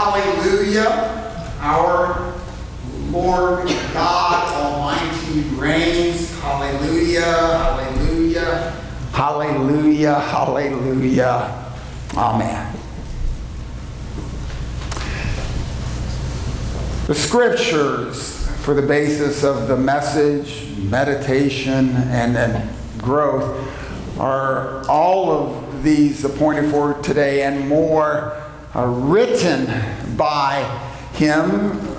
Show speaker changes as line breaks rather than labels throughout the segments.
hallelujah. Our Lord God Almighty reigns. Hallelujah, hallelujah, hallelujah, hallelujah. Amen. The scriptures for the basis of the message, meditation, and, and growth are all of these appointed for today and more are written by him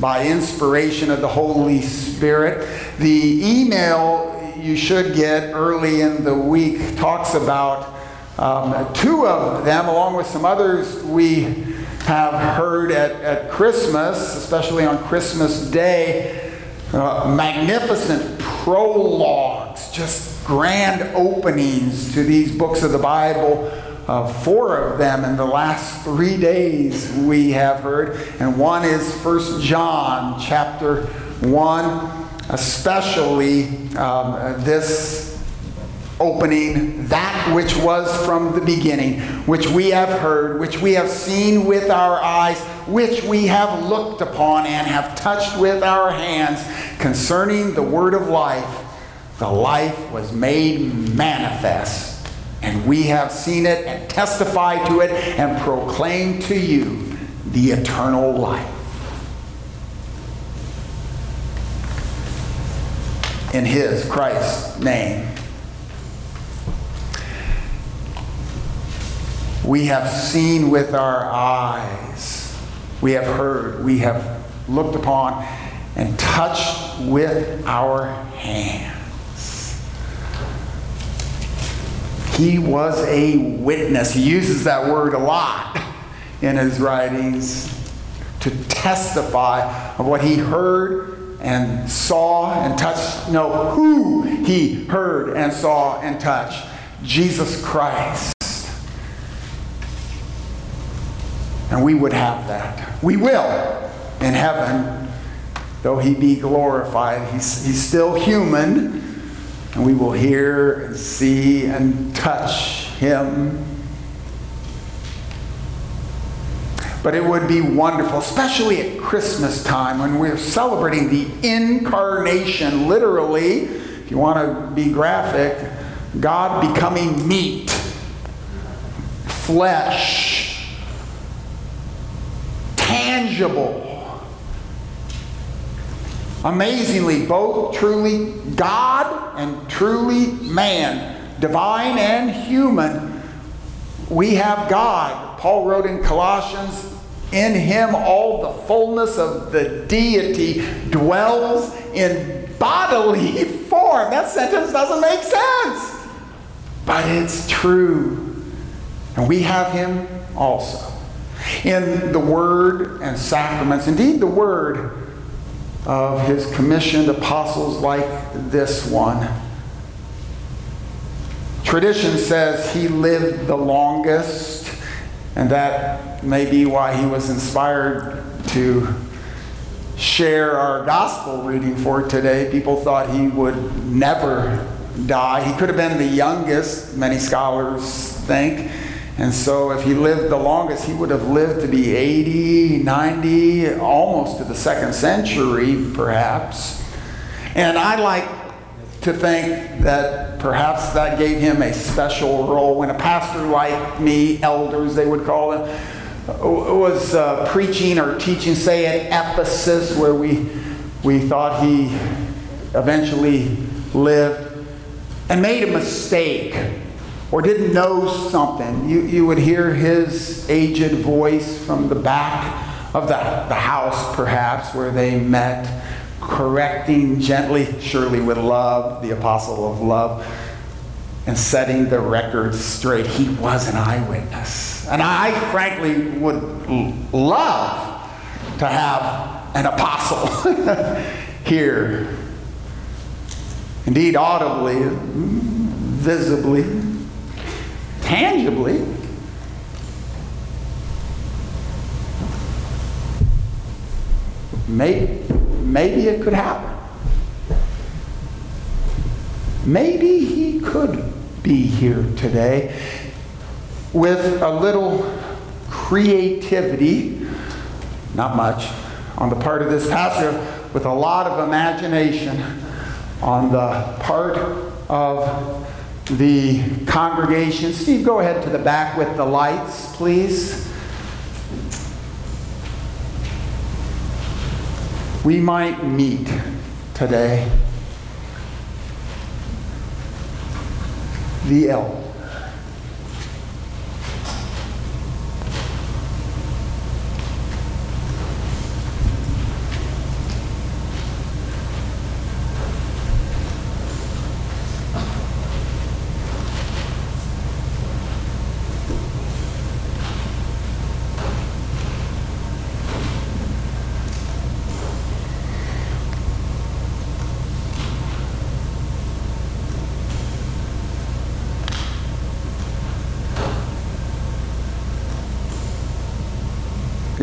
by inspiration of the Holy Spirit. The email you should get early in the week talks about um, two of them, along with some others we have heard at, at Christmas, especially on Christmas Day. Uh, magnificent prologues, just grand openings to these books of the Bible uh, four of them in the last three days we have heard. And one is First John chapter 1, especially um, this opening, that which was from the beginning, which we have heard, which we have seen with our eyes, which we have looked upon and have touched with our hands concerning the word of life. The life was made manifest and we have seen it and testified to it and proclaimed to you the eternal life. In His, Christ's name. We have seen with our eyes, we have heard, we have looked upon, and touched with our hands He was a witness. He uses that word a lot in his writings to testify of what he heard and saw and touched. No, who he heard and saw and touched. Jesus Christ. And we would have that. We will in heaven, though he be glorified. He's, he's still human and we will hear and see and touch him. But it would be wonderful, especially at Christmas time when we're celebrating the incarnation, literally, if you want to be graphic, God becoming meat, flesh, tangible Amazingly, both truly God and truly man, divine and human, we have God. Paul wrote in Colossians, in him all the fullness of the deity dwells in bodily form. That sentence doesn't make sense, but it's true. And we have him also in the Word and sacraments. Indeed, the Word of his commissioned apostles like this one. Tradition says he lived the longest, and that may be why he was inspired to share our gospel reading for today. People thought he would never die. He could have been the youngest, many scholars think. And so, if he lived the longest, he would have lived to be 80, 90, almost to the second century, perhaps. And I like to think that perhaps that gave him a special role when a pastor like me, elders they would call them, was uh, preaching or teaching, say, at Ephesus, where we, we thought he eventually lived, and made a mistake or didn't know something, you, you would hear his aged voice from the back of the, the house, perhaps, where they met, correcting gently, surely with love, the apostle of love, and setting the record straight. He was an eyewitness. And I, frankly, would love to have an apostle here. Indeed, audibly, visibly, tangibly. Maybe, maybe it could happen. Maybe he could be here today with a little creativity not much, on the part of this pastor with a lot of imagination on the part of the congregation. Steve, go ahead to the back with the lights, please. We might meet today. The elder.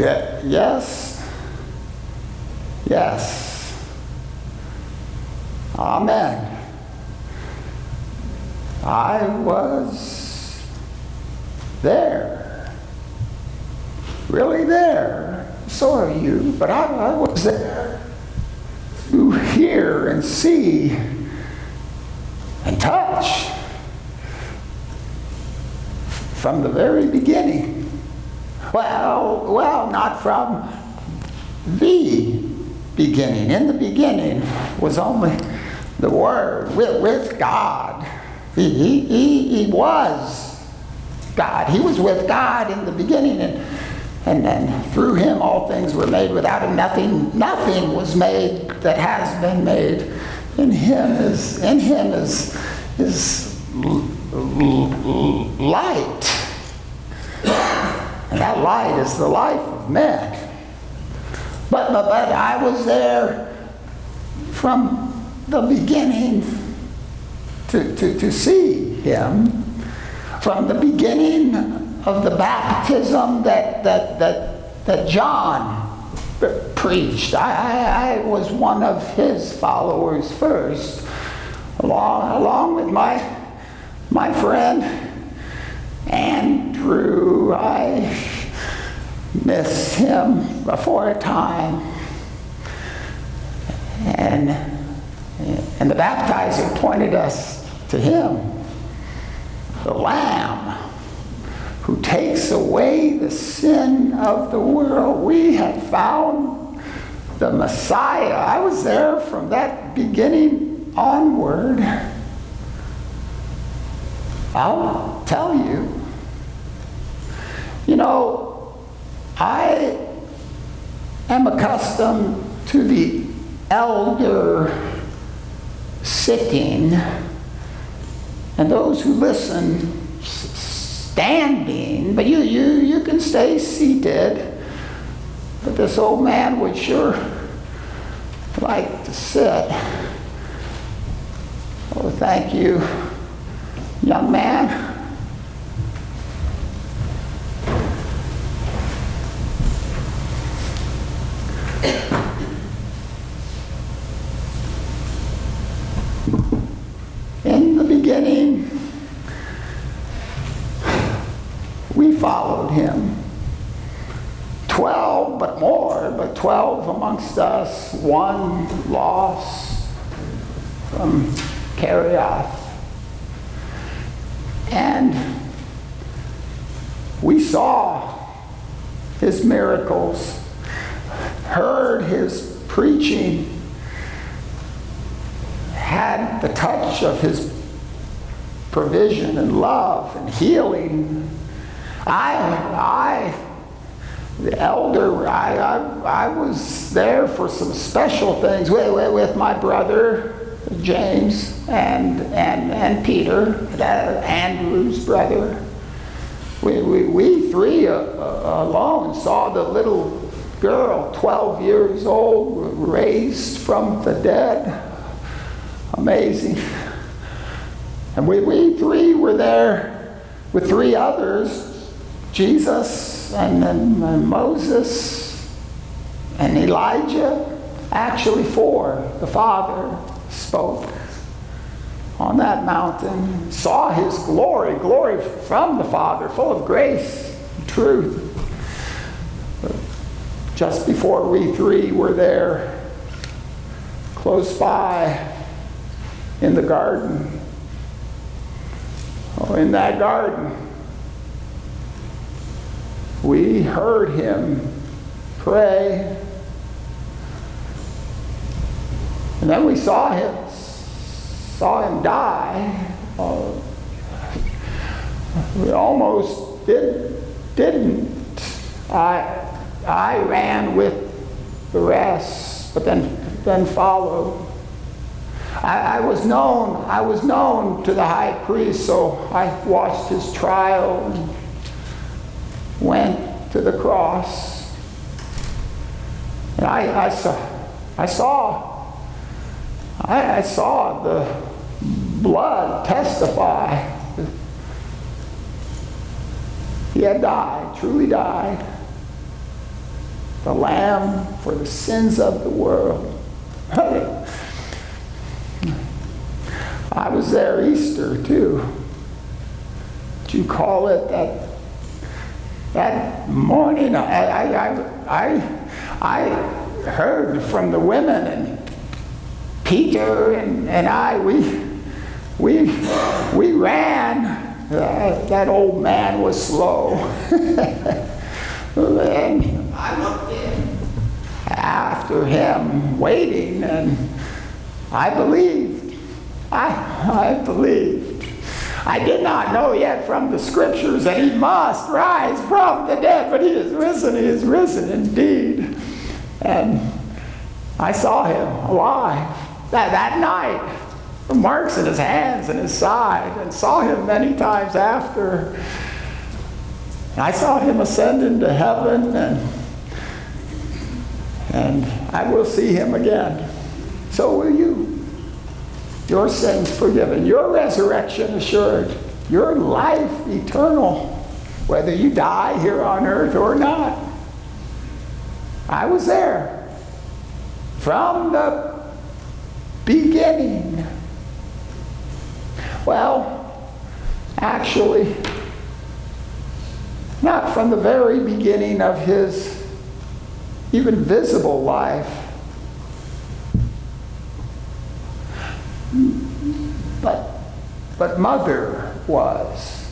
Yeah, yes. Yes. Amen. I was there. Really there. So are you, but I, I was there to hear and see and touch from the very beginning. Well, well, not from the beginning. In the beginning was only the Word with, with God. He, he, he, he was God. He was with God in the beginning, and, and then through him all things were made. Without him, nothing, nothing was made that has been made. In him is, in him is, is light. That light is the life of men. But, but, but I was there from the beginning to, to, to see him, from the beginning of the baptism that, that, that, that John preached. I, I, I was one of his followers first, along, along with my, my friend Andrew, I miss him before a time. And, and the baptizer pointed us to him, the Lamb who takes away the sin of the world. We had found the Messiah. I was there from that beginning onward. I'll tell you. You know, I am accustomed to the elder sitting and those who listen standing, but you, you, you can stay seated. But this old man would sure like to sit. Oh, thank you young man. In the beginning, we followed him. Twelve, but more, but twelve amongst us, one lost from Kerioth and we saw his miracles, heard his preaching, had the touch of his provision and love and healing. I, I, the elder, I, I, I was there for some special things with, with, my brother James and, and, and Peter, Andrew's brother. We, we, we three uh, uh, alone saw the little girl, 12 years old, raised from the dead. Amazing. And we, we three were there with three others Jesus and, and Moses and Elijah. Actually, four the Father, spoke on that mountain, saw his glory, glory from the Father, full of grace and truth. just before we three were there, close by in the garden. Oh, in that garden, we heard him pray. And then we saw him, saw him die. Uh, we almost did, didn't. I, I ran with the rest, but then, then followed. I, I, was known, I was known to the high priest, so I watched his trial went to the cross. And I, I saw, I saw, I, I saw the blood testify. He had died, truly died the Lamb for the sins of the world. I was there Easter too. Do you call it that? That morning, I, I, I, I, heard from the women and Peter and, and I, we, we, we ran. That old man was slow. and I looked in after him, waiting, and I believed. I, I believed. I did not know yet from the scriptures that he must rise from the dead, but he is risen, he is risen indeed. And I saw him alive that, that night. Marks in his hands and his side, and saw him many times after. I saw him ascend into heaven, and, and I will see him again. So will you. Your sins forgiven, your resurrection assured, your life eternal, whether you die here on earth or not. I was there from the beginning. Well, actually, not from the very beginning of his even visible life, but mother was.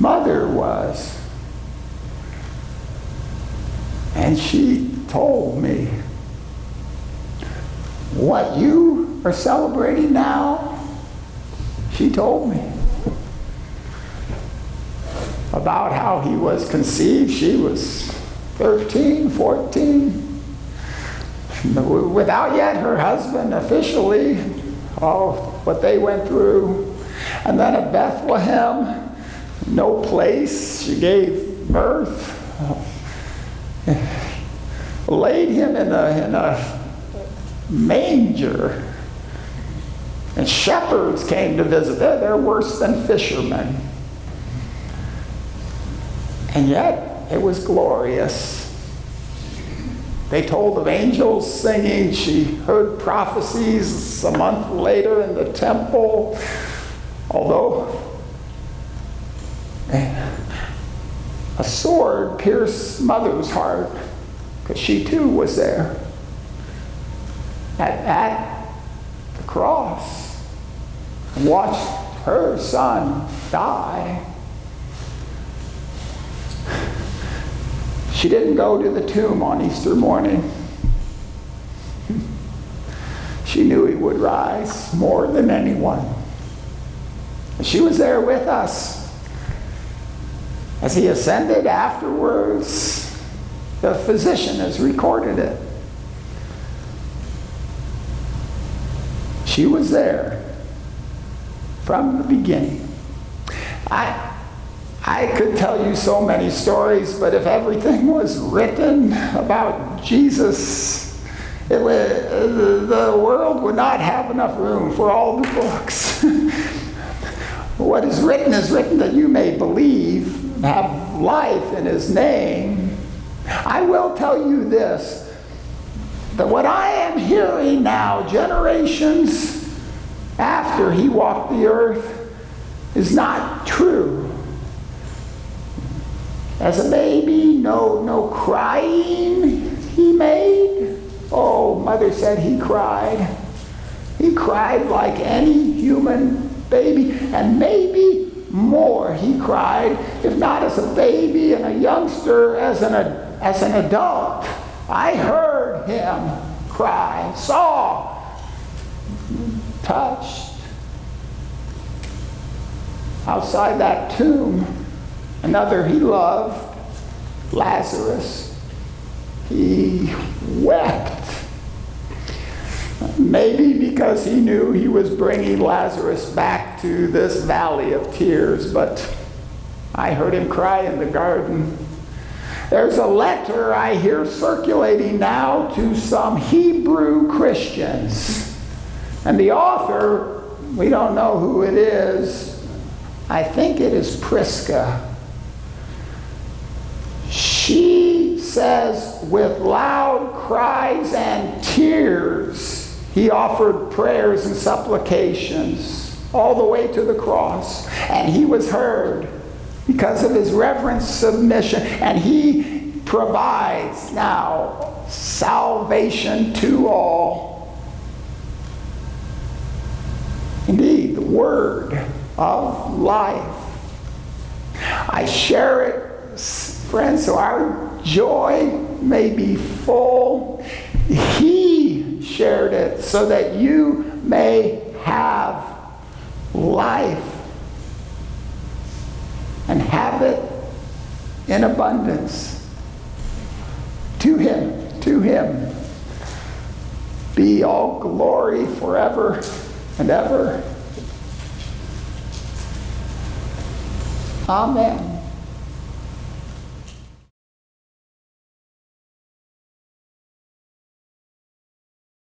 Mother was. And she told me, What you are celebrating now, she told me about how he was conceived. She was 13, 14, without yet her husband officially, all what they went through. And then at Bethlehem, no place, she gave birth, laid him in a, in a manger. And shepherds came to visit. They're, they're worse than fishermen. And yet, it was glorious. They told of angels singing. She heard prophecies a month later in the temple. Although a sword pierced mother's heart, because she too was there at, at the cross watched her son die. She didn't go to the tomb on Easter morning. She knew he would rise more than anyone. She was there with us. As he ascended afterwards, the physician has recorded it. She was there from the beginning. I, I could tell you so many stories, but if everything was written about Jesus, it would, the world would not have enough room for all the books. what is written is written that you may believe, have life in his name. I will tell you this that what I am hearing now, generations after he walked the earth, is not true. As a baby, no, no crying he made. Oh, mother said he cried. He cried like any human baby, and maybe more he cried, if not as a baby and a youngster, as an, as an adult. I heard him cry, saw, touched. Outside that tomb, another he loved, Lazarus. He wept. Maybe because he knew he was bringing Lazarus back to this valley of tears, but I heard him cry in the garden. There's a letter I hear circulating now to some Hebrew Christians. And the author, we don't know who it is. I think it is Prisca. She says, with loud cries and tears, he offered prayers and supplications all the way to the cross, and he was heard because of his reverent submission. And he provides now salvation to all. Indeed, the word of life. I share it, so our joy may be full. He shared it so that you may have life and have it in abundance. To Him, to Him be all glory forever and ever. Amen.